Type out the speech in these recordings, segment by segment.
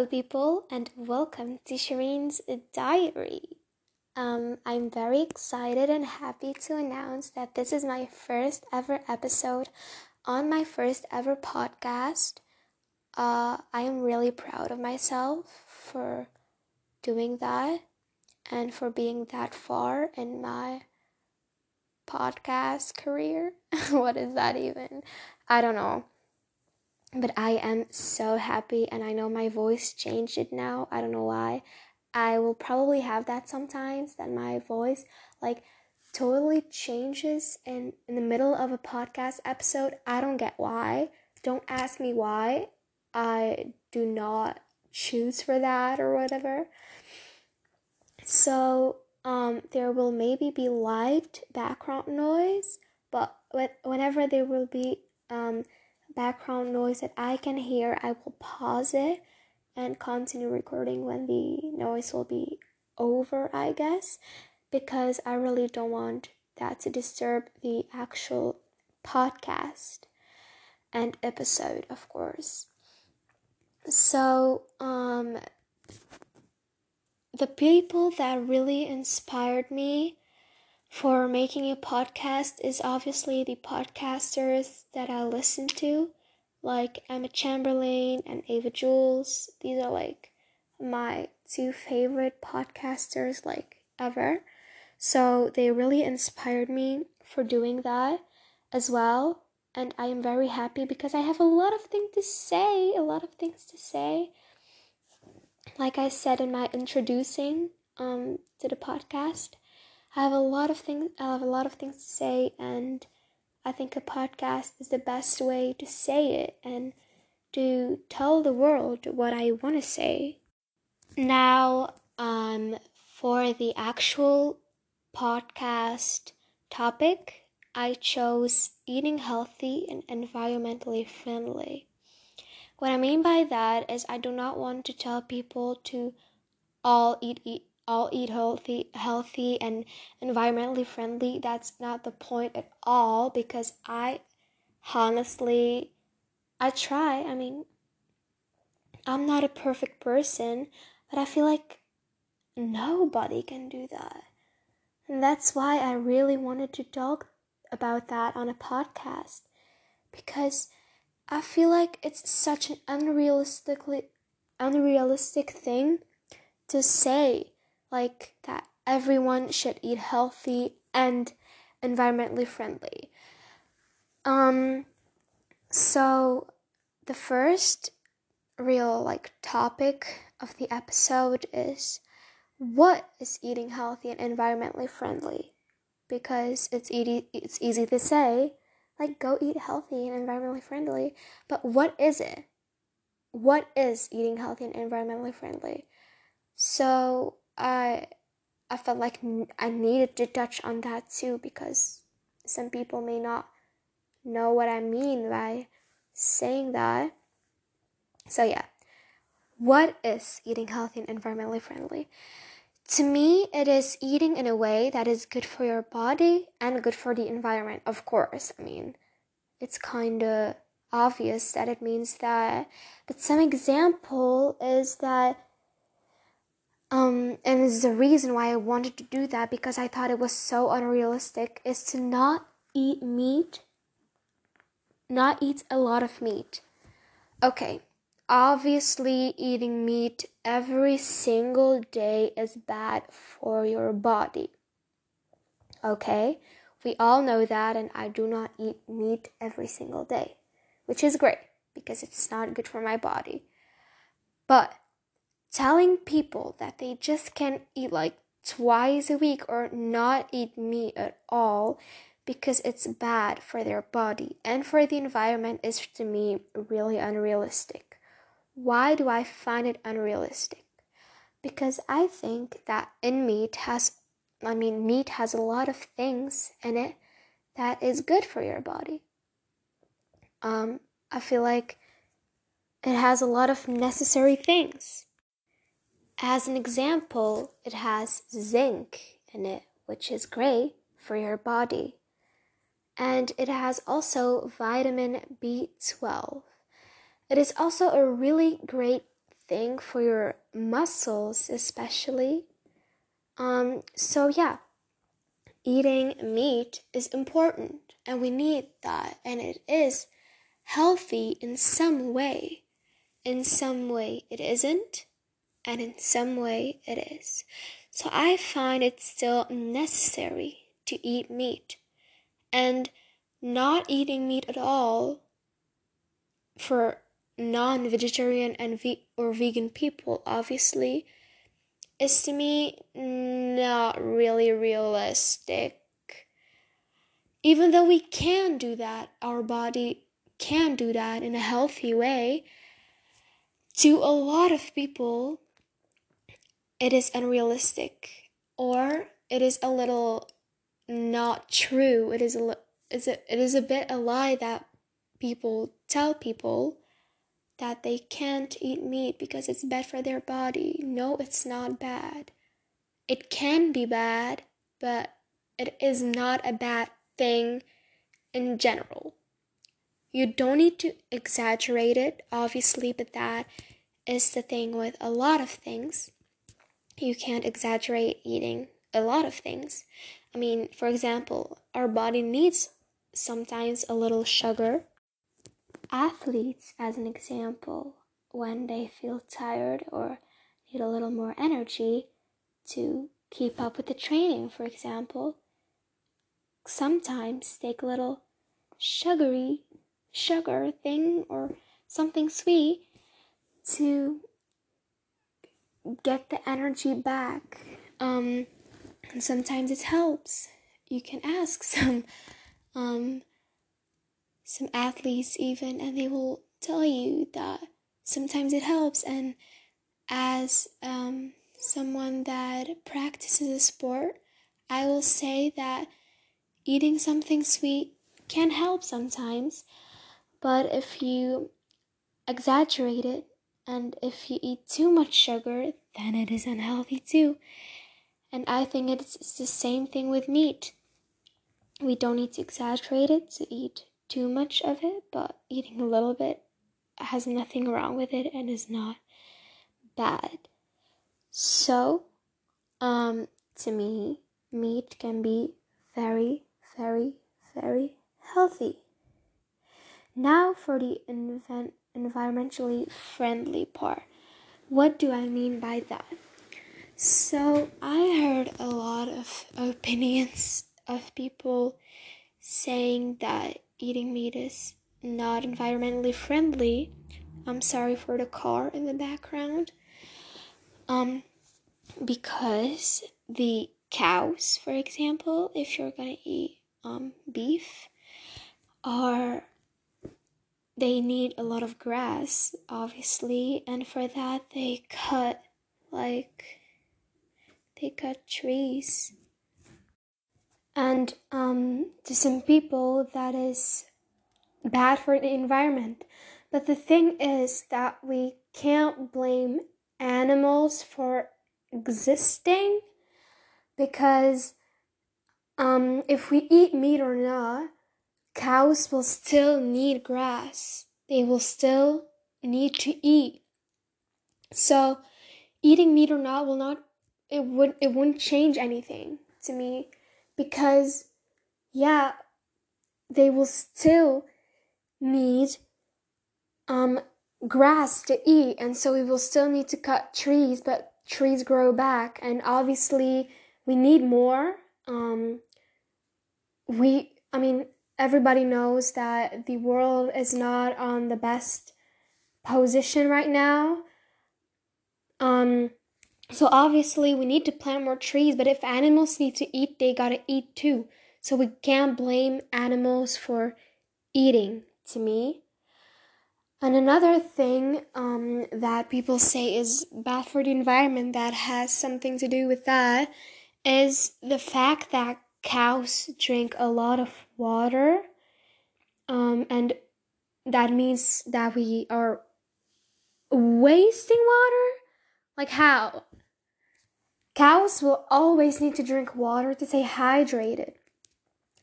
Hello, people, and welcome to Sherine's Diary. Um, I'm very excited and happy to announce that this is my first ever episode on my first ever podcast. Uh, I am really proud of myself for doing that and for being that far in my podcast career. what is that even? I don't know. But I am so happy, and I know my voice changed it now. I don't know why. I will probably have that sometimes that my voice like totally changes in in the middle of a podcast episode. I don't get why. Don't ask me why. I do not choose for that or whatever. So, um there will maybe be light background noise, but whenever there will be um background noise that I can hear, I will pause it and continue recording when the noise will be over, I guess, because I really don't want that to disturb the actual podcast and episode, of course. So, um, the people that really inspired me for making a podcast is obviously the podcasters that I listen to, like Emma Chamberlain and Ava Jules. These are like my two favorite podcasters, like ever. So they really inspired me for doing that as well. And I am very happy because I have a lot of things to say, a lot of things to say. Like I said in my introducing um, to the podcast, I have a lot of things I have a lot of things to say and I think a podcast is the best way to say it and to tell the world what I want to say. Now, um for the actual podcast topic, I chose eating healthy and environmentally friendly. What I mean by that is I do not want to tell people to all eat, eat all eat healthy healthy and environmentally friendly. That's not the point at all because i honestly i try. I mean i'm not a perfect person but i feel like nobody can do that. And that's why i really wanted to talk about that on a podcast because i feel like it's such an unrealistically unrealistic thing to say like that everyone should eat healthy and environmentally friendly. Um so the first real like topic of the episode is what is eating healthy and environmentally friendly? Because it's easy it's easy to say like go eat healthy and environmentally friendly, but what is it? What is eating healthy and environmentally friendly? So I I felt like I needed to touch on that too because some people may not know what I mean by saying that. So yeah. What is eating healthy and environmentally friendly? To me, it is eating in a way that is good for your body and good for the environment, of course. I mean, it's kind of obvious that it means that. But some example is that um, and this is the reason why I wanted to do that because I thought it was so unrealistic is to not eat meat, not eat a lot of meat. Okay, obviously, eating meat every single day is bad for your body. Okay, we all know that, and I do not eat meat every single day, which is great because it's not good for my body. But telling people that they just can't eat like twice a week or not eat meat at all because it's bad for their body and for the environment is to me really unrealistic. Why do I find it unrealistic? Because I think that in meat has I mean meat has a lot of things in it that is good for your body. Um I feel like it has a lot of necessary things. As an example, it has zinc in it, which is great for your body. And it has also vitamin B12. It is also a really great thing for your muscles, especially. Um, so, yeah, eating meat is important and we need that, and it is healthy in some way. In some way, it isn't, and in some way, it is. So, I find it still necessary to eat meat. And not eating meat at all for non-vegetarian and ve- or vegan people obviously is to me not really realistic even though we can do that our body can do that in a healthy way to a lot of people it is unrealistic or it is a little not true it is a is a, it is a bit a lie that people tell people that they can't eat meat because it's bad for their body. No, it's not bad. It can be bad, but it is not a bad thing in general. You don't need to exaggerate it, obviously, but that is the thing with a lot of things. You can't exaggerate eating a lot of things. I mean, for example, our body needs sometimes a little sugar athletes, as an example, when they feel tired or need a little more energy to keep up with the training, for example, sometimes take a little sugary sugar thing or something sweet to get the energy back. Um, and sometimes it helps. You can ask some um, some athletes even and they will tell you that sometimes it helps and as um, someone that practices a sport i will say that eating something sweet can help sometimes but if you exaggerate it and if you eat too much sugar then it is unhealthy too and i think it's the same thing with meat we don't need to exaggerate it to eat too much of it, but eating a little bit has nothing wrong with it and is not bad. So, um, to me, meat can be very, very, very healthy. Now for the invent- environmentally friendly part. What do I mean by that? So, I heard a lot of opinions of people saying that eating meat is not environmentally friendly. I'm sorry for the car in the background. Um, because the cows, for example, if you're gonna eat um, beef, are they need a lot of grass, obviously, and for that they cut like they cut trees and um, to some people that is bad for the environment. But the thing is that we can't blame animals for existing because um, if we eat meat or not, cows will still need grass. They will still need to eat. So, eating meat or not will not it would it wouldn't change anything to me because yeah they will still need um grass to eat and so we will still need to cut trees but trees grow back and obviously we need more um we i mean everybody knows that the world is not on the best position right now um so obviously we need to plant more trees, but if animals need to eat, they gotta eat too. So we can't blame animals for eating, to me. And another thing um, that people say is bad for the environment that has something to do with that is the fact that cows drink a lot of water. Um, and that means that we are wasting water? Like how? Cows will always need to drink water to stay hydrated.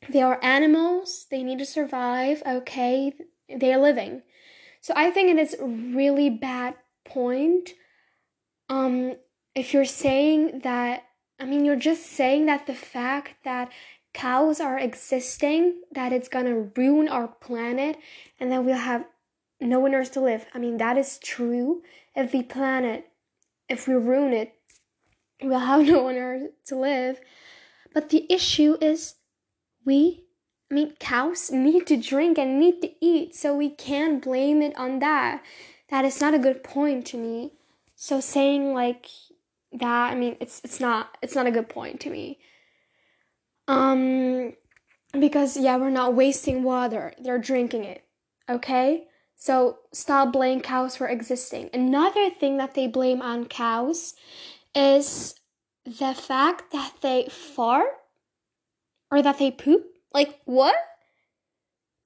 They are animals, they need to survive, okay? They're living. So I think it is really bad point um if you're saying that I mean you're just saying that the fact that cows are existing that it's to ruin our planet and that we'll have no one else to live. I mean that is true. If the planet if we ruin it, we'll have no one else to live. But the issue is we I mean, cows need to drink and need to eat, so we can't blame it on that. That is not a good point to me. So saying like that, I mean, it's it's not it's not a good point to me. Um, because yeah, we're not wasting water; they're drinking it. Okay, so stop blaming cows for existing. Another thing that they blame on cows is the fact that they fart or that they poop like, what?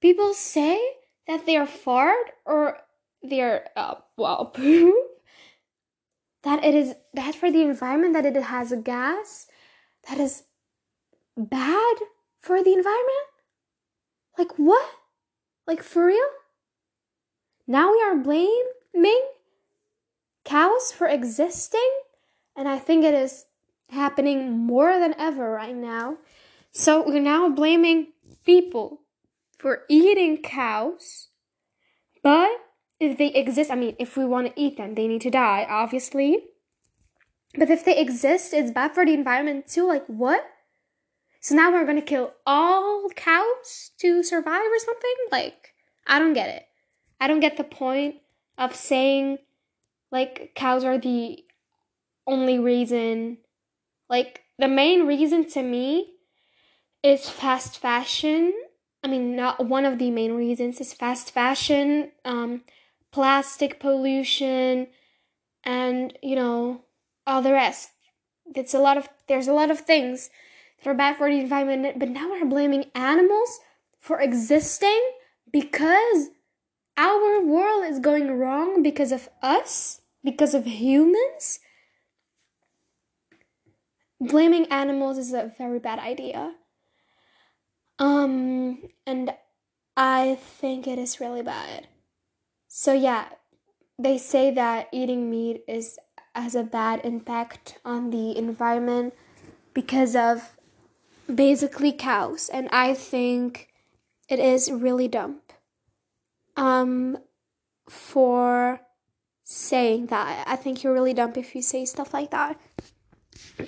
People say that they are fart or they're, uh, well, poop? That it is bad for the environment, that it has a gas that is bad for the environment? Like, what? Like, for real? Now we are blaming cows for existing? And I think it is happening more than ever right now. So we're now blaming people for eating cows. But if they exist, I mean, if we want to eat them, they need to die, obviously. But if they exist, it's bad for the environment too. Like, what? So now we're gonna kill all cows to survive or something? Like, I don't get it. I don't get the point of saying, like, cows are the only reason. Like, the main reason to me is fast fashion. I mean, not one of the main reasons is fast fashion, um, plastic pollution, and you know all the rest. It's a lot of there's a lot of things that are bad for the environment, but now we're blaming animals for existing because our world is going wrong because of us, because of humans. Blaming animals is a very bad idea. Um, and I think it is really bad. So yeah, they say that eating meat is has a bad impact on the environment because of basically cows, and I think it is really dumb. Um, for saying that, I think you're really dumb if you say stuff like that.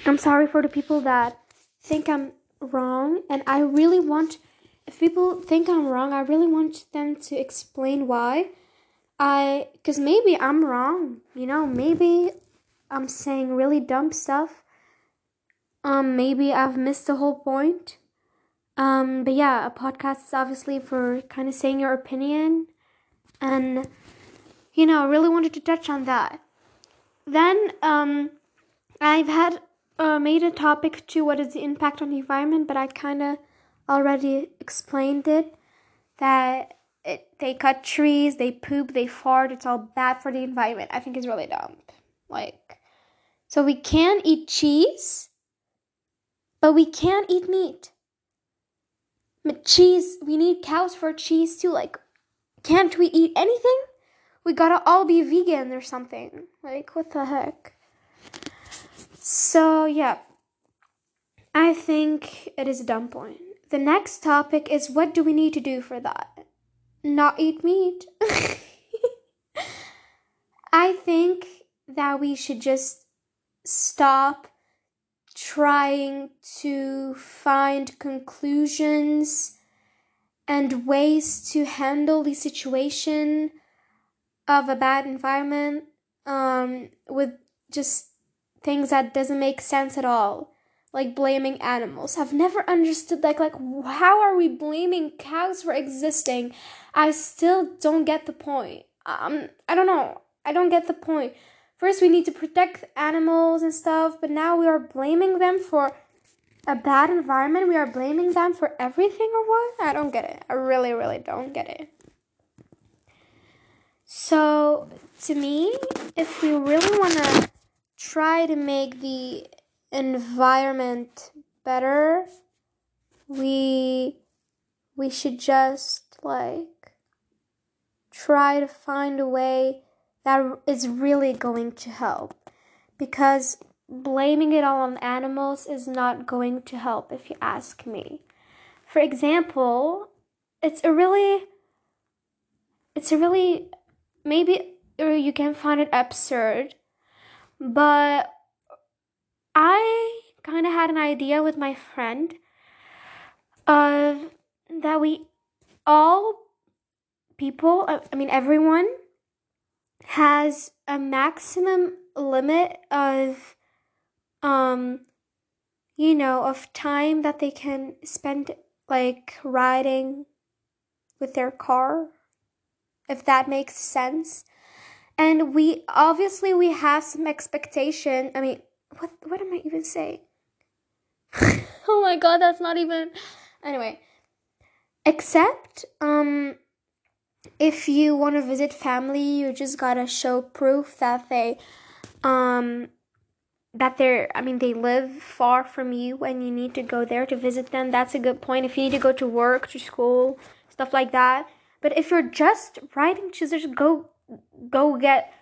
I'm sorry for the people that think I'm wrong and I really want if people think I'm wrong, I really want them to explain why. I cuz maybe I'm wrong, you know, maybe I'm saying really dumb stuff. Um maybe I've missed the whole point. Um but yeah, a podcast is obviously for kind of saying your opinion and you know, I really wanted to touch on that. Then um I've had uh, made a topic to what is the impact on the environment, but I kind of already explained it that it, they cut trees, they poop, they fart. It's all bad for the environment. I think it's really dumb. Like, so we can eat cheese, but we can't eat meat. But cheese, we need cows for cheese too. Like, can't we eat anything? We gotta all be vegan or something. Like, what the heck? So, yeah, I think it is a dumb point. The next topic is what do we need to do for that? Not eat meat. I think that we should just stop trying to find conclusions and ways to handle the situation of a bad environment um, with just things that doesn't make sense at all like blaming animals i've never understood like like how are we blaming cows for existing? I still don't get the point. Um i don't know. I don't get the point. first we need to protect animals and stuff but now we are blaming them for a bad environment. We are blaming them for everything or what? I don't get it. I really really don't get it. So to me if we really want to try to make the environment better, we we should just like try to find a way that is really going to help. because blaming it all on animals is not going to help if you ask me. For example, it's a really it's a really maybe or you can find it absurd, but I kind of had an idea with my friend of that we all people, I mean everyone has a maximum limit of um you know of time that they can spend like riding with their car if that makes sense. And we obviously we have some expectation i mean what what am i even saying? Oh my god that's not even anyway. Except um if you want to visit family you just gotta show proof that they um that they're i mean they live far from you and you need to go there to visit them. That's a good point. If you need to go to work to school stuff like that. But if you're just riding to just go go get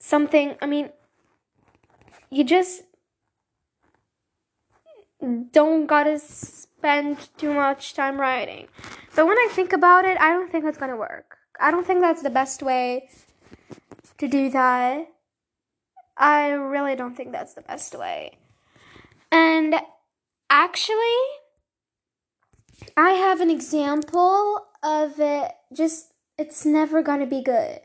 something. I mean you just don't gotta spend too much time writing. but when i think about it i don't think that's gonna work i don't think that's the best way to do that I really don't think that's the best way. And actually, I have an example of it just, it's never gonna be good.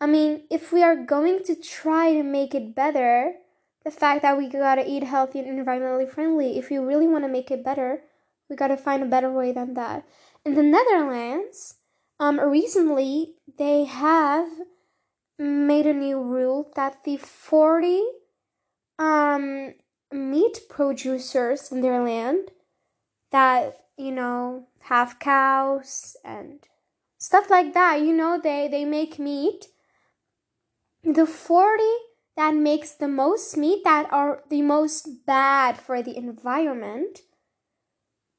I mean, if we are going to try to make it better, the fact that we gotta eat healthy and environmentally friendly, if you really wanna make it better, we gotta find a better way than that. In the Netherlands, um, recently they have made a new rule that the 40 um, meat producers in their land that, you know, have cows and stuff like that, you know, they, they make meat. The 40 that makes the most meat that are the most bad for the environment,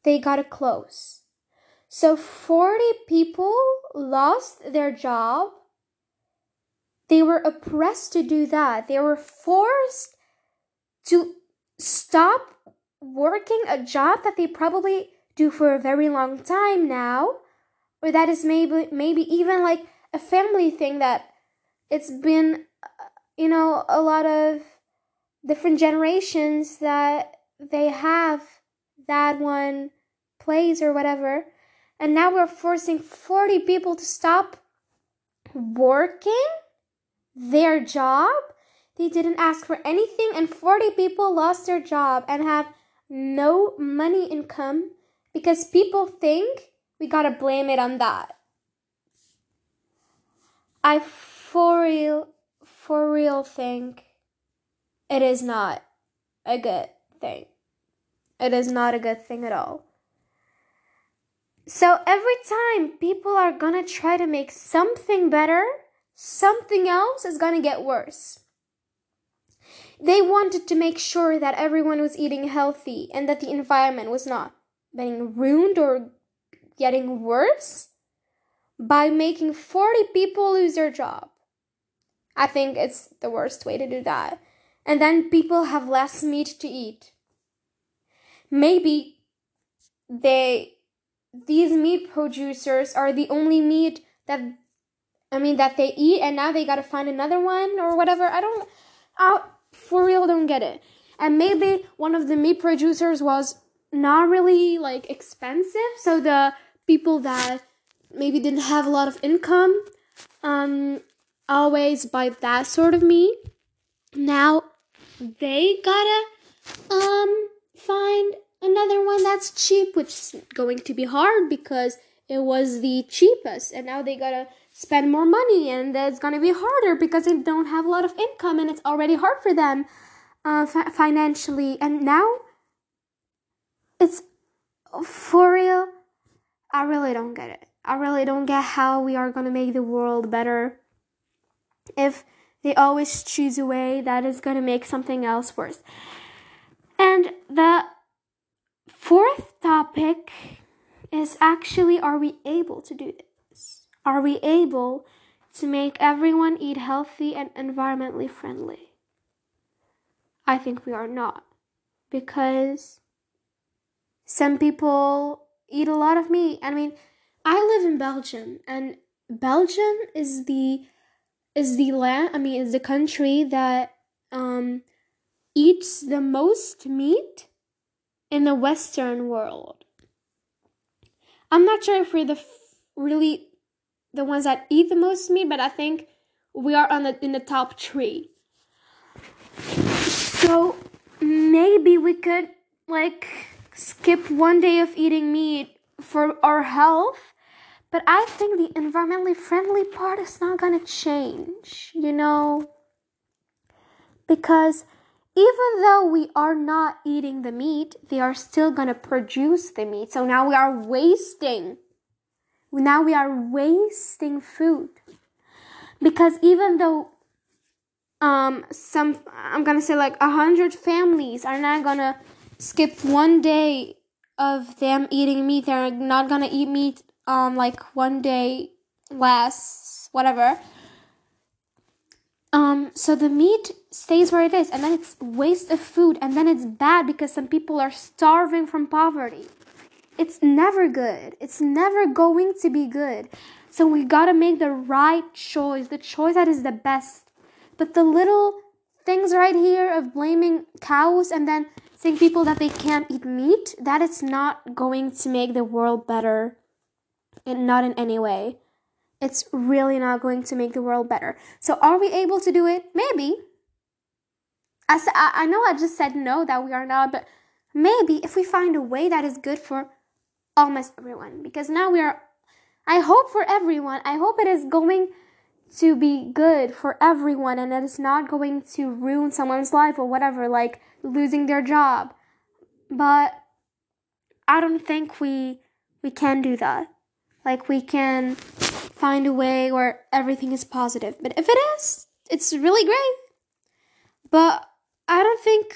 they gotta close. So 40 people lost their job they were oppressed to do that. They were forced to stop working a job that they probably do for a very long time now, or that is maybe maybe even like a family thing that it's been you know a lot of different generations that they have that one place or whatever and now we're forcing 40 people to stop working their job. They didn't ask for anything, and 40 people lost their job and have no money income because people think we gotta blame it on that. I for real, for real think it is not a good thing. It is not a good thing at all. So every time people are gonna try to make something better, something else is to get worse. They wanted to make sure that everyone was eating healthy and that the environment was not being ruined or getting worse by making 40 people lose their job. I think it's the worst way to do that. And then people have less meat to eat. Maybe they these meat producers are the only meat that I mean, that they eat and now they gotta find another one or whatever. I don't, I for real don't get it. And maybe one of the meat producers was not really like expensive, so the people that maybe didn't have a lot of income, um, always buy that sort of meat. Now they gotta, um, find another one that's cheap, which is going to be hard because it was the cheapest, and now they gotta spend more money and it's to be harder because they don't have a lot of income and it's already hard for them uh, financially. And now it's for real i really don't get it. I really don't get how we are to make the world better if they always choose a way that is going to make something else worse and the fourth topic is actually are we able to do this are we able to make everyone eat healthy and environmentally friendly? I think we are not. Because some people eat a lot of meat. I mean, I live in Belgium and Belgium is the is the land I mean is the country that um eats the most meat in the western world. I'm not sure if we're the f- really the ones that eat the most meat, but I think we are on the in the top 3. So maybe we could like skip one day of eating meat for our health. But I think the environmentally friendly part is not gonna change, you know? Because even though we are not eating the meat, they are still gonna produce the meat. So now we are wasting. Now we are wasting food. Because even though um some I'm gonna say like a hundred families are not gonna skip one day of them eating meat. They're not gonna eat meat um like one day less whatever. Um, so the meat stays where it is, and then it's waste of food, and then it's bad because some people are starving from poverty. It's never good. It's never going to be good. So we gotta make the right choice, the choice that is the best. But the little things right here of blaming cows and then saying people that they can't eat meat, that is not going to make the world better. And not in any way. It's really not going to make the world better. So are we able to do it? Maybe. I, I know I just said no, that we are not, but maybe if we find a way that is good for almost everyone. Because now we are, I hope for everyone, I hope it is going to be good for everyone and it is not going to ruin someone's life or whatever, like losing their job. But I don't think we we can do that. Like we can find a way where everything is positive. But if it is, it's really great. But I don't think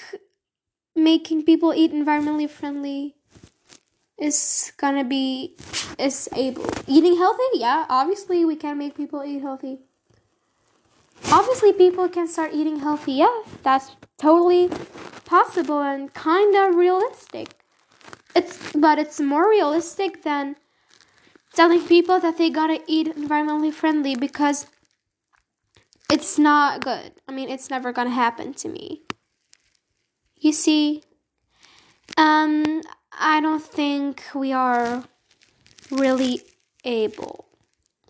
making people eat environmentally friendly is gonna be is able. Eating healthy? Yeah obviously we can make people eat healthy. Obviously people can start eating healthy. Yeah that's totally possible and kind of realistic. It's but it's more realistic than telling people that they gotta eat environmentally friendly because it's not good i mean it's never gonna happen to me you see um I don't think we are really able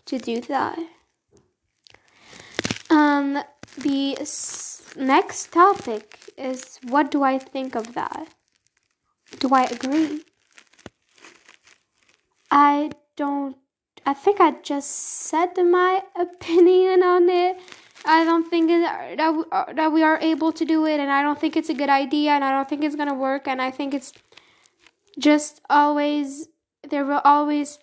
to do that. Um, the next topic is what do I think of that? Do I agree? I don't. I think I just said my opinion on it. I don't think that that we, we are able to do it, and I don't think it's a good idea, and I don't think it's gonna work, and I think it's just always there will always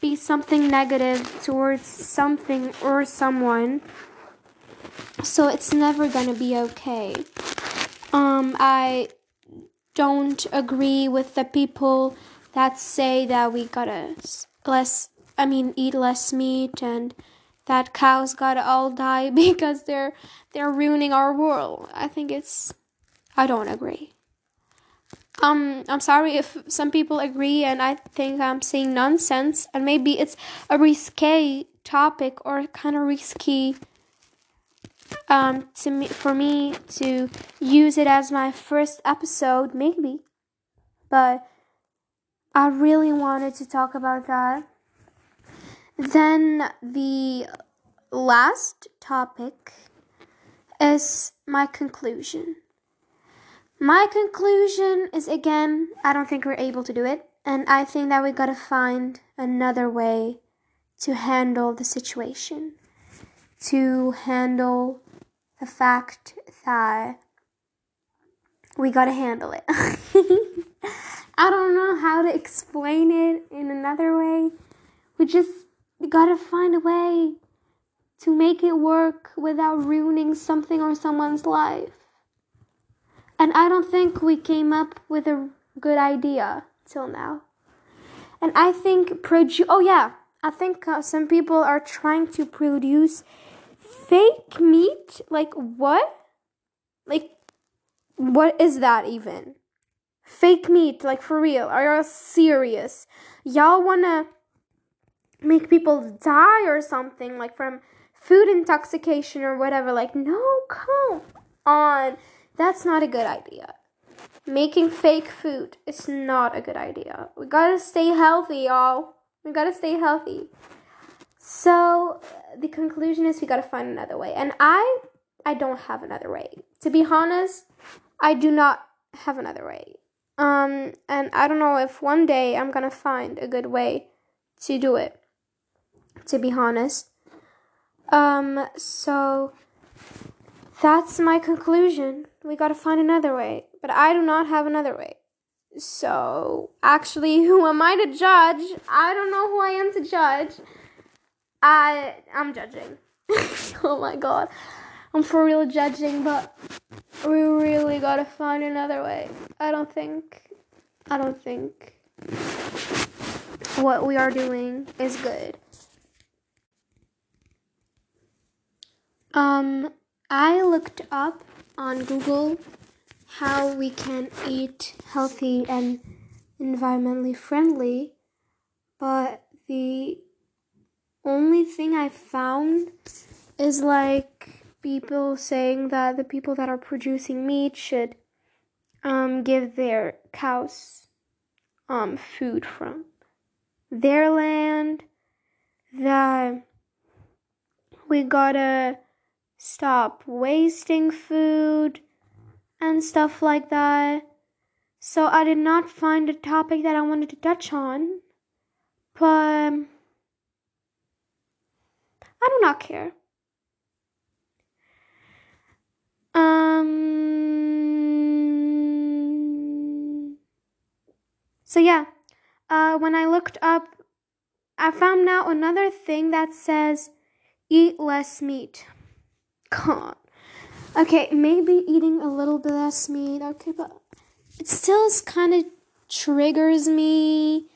be something negative towards something or someone so it's never gonna be okay um i don't agree with the people that say that we gotta less i mean eat less meat and that cows gotta all die because they're they're ruining our world. I think it's i don't agree. Um i'm sorry if some people agree and i think i'm saying nonsense and maybe it's a risque topic or kind of risky um to me for me to use it as my first episode maybe. But i really wanted to talk about that then the last topic is my conclusion my conclusion is again, I don't think we're able to do it. And I think that we gotta find another way to handle the situation, to handle the fact that we gotta handle it. I don't know how to explain it in another way. We just gotta find a way to make it work without ruining something or someone's life. And I don't think we came up with a good idea till now. And I think produce. Oh yeah, I think uh, some people are trying to produce fake meat. Like what? Like what is that even? Fake meat, like for real. Are y'all serious? Y'all wanna make people die or something, like from food intoxication or whatever. Like, no, come on. That's not a good idea. Making fake food is not a good idea. We gotta stay healthy, y'all. We gotta stay healthy. So the conclusion is we gotta find another way. And I I don't have another way. To be honest, I do not have another way. Um and I don't know if one day I'm gonna find a good way to do it. To be honest. Um so that's my conclusion. We gotta find another way. But I do not have another way. So, actually, who am I to judge? I don't know who I am to judge. I I'm judging. oh my god. I'm for real judging, but we really gotta find another way. I don't think I don't think what we are doing is good. Um I looked up on Google how we can eat healthy and environmentally friendly, but the only thing I found is like people saying that the people that are producing meat should um, give their cows um, food from their land, that we gotta stop wasting food and stuff like that. So I did not find a topic that I wanted to touch on, but I do not care. Um. So yeah, uh, when I looked up, I found out another thing that says eat less meat. God. Okay, maybe eating a little bit less meat. Okay, but it still kind of triggers me,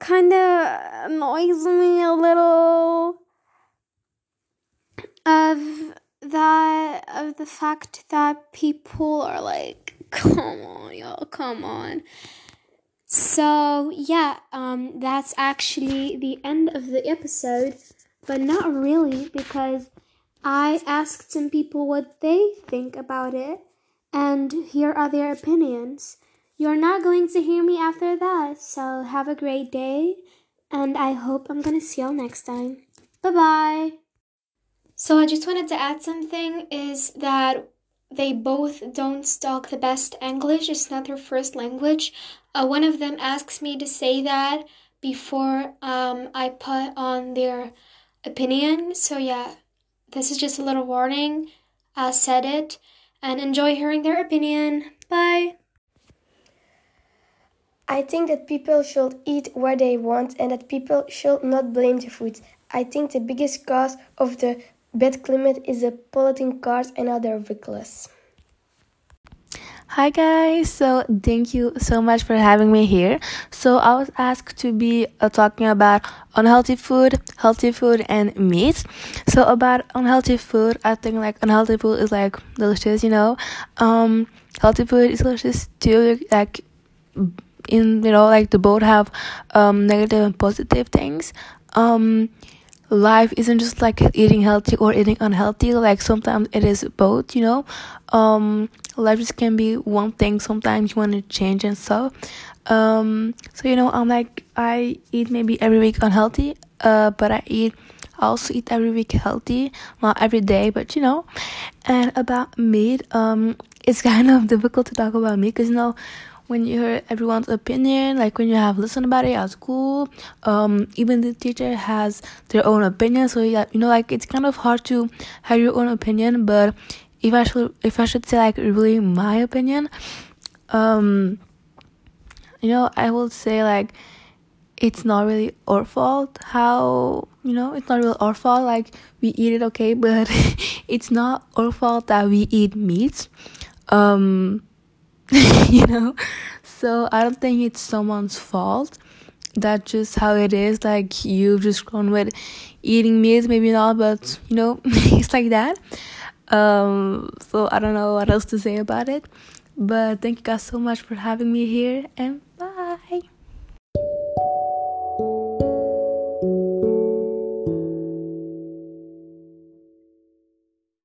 kind of annoys me a little of that of the fact that people are like, come on, y'all, come on. So yeah, um, that's actually the end of the episode, but not really because I asked some people what they think about it, and here are their opinions. You're not going to hear me after that, so have a great day, and I hope I'm gonna see y'all next time. Bye bye. So I just wanted to add something is that they both don't talk the best English. It's not their first language. Uh, one of them asks me to say that before um, I put on their opinion. So yeah, this is just a little warning. I said it and enjoy hearing their opinion. Bye. I think that people should eat what they want and that people should not blame the food. I think the biggest cause of the bad climate is polluting cars and other vehicles. Hi guys, so thank you so much for having me here. So I was asked to be uh, talking about unhealthy food, healthy food, and meat. So about unhealthy food, I think like unhealthy food is like delicious, you know. Um, healthy food is delicious too. Like in you know like the both have um negative and positive things. Um, life isn't just like eating healthy or eating unhealthy like sometimes it is both you know? Um life just can be one thing. Sometimes you want to change and stuff. Um so you know i'm like i eat maybe every week unhealthy uh but i eat I also eat every week healthy. Not every day but you know? And about meat um it's kind of difficult to talk about meat because you know when you hear everyone's opinion, like when you have listened about it at school, um, even the teacher has their own opinion. So yeah, you know, like it's kind of hard to have your own opinion. But if I should, if I should say like really my opinion, um, you know, I will say like it's not really our fault how you know it's not really our fault like we eat it okay but it's not our fault that we eat meat um you know? So i don't think it's someone's fault. That's just how it is. Like you've just grown with eating meat maybe not but you know it's like that. Um so i don't know what else to say about it. But thank you guys so much for having me here, and.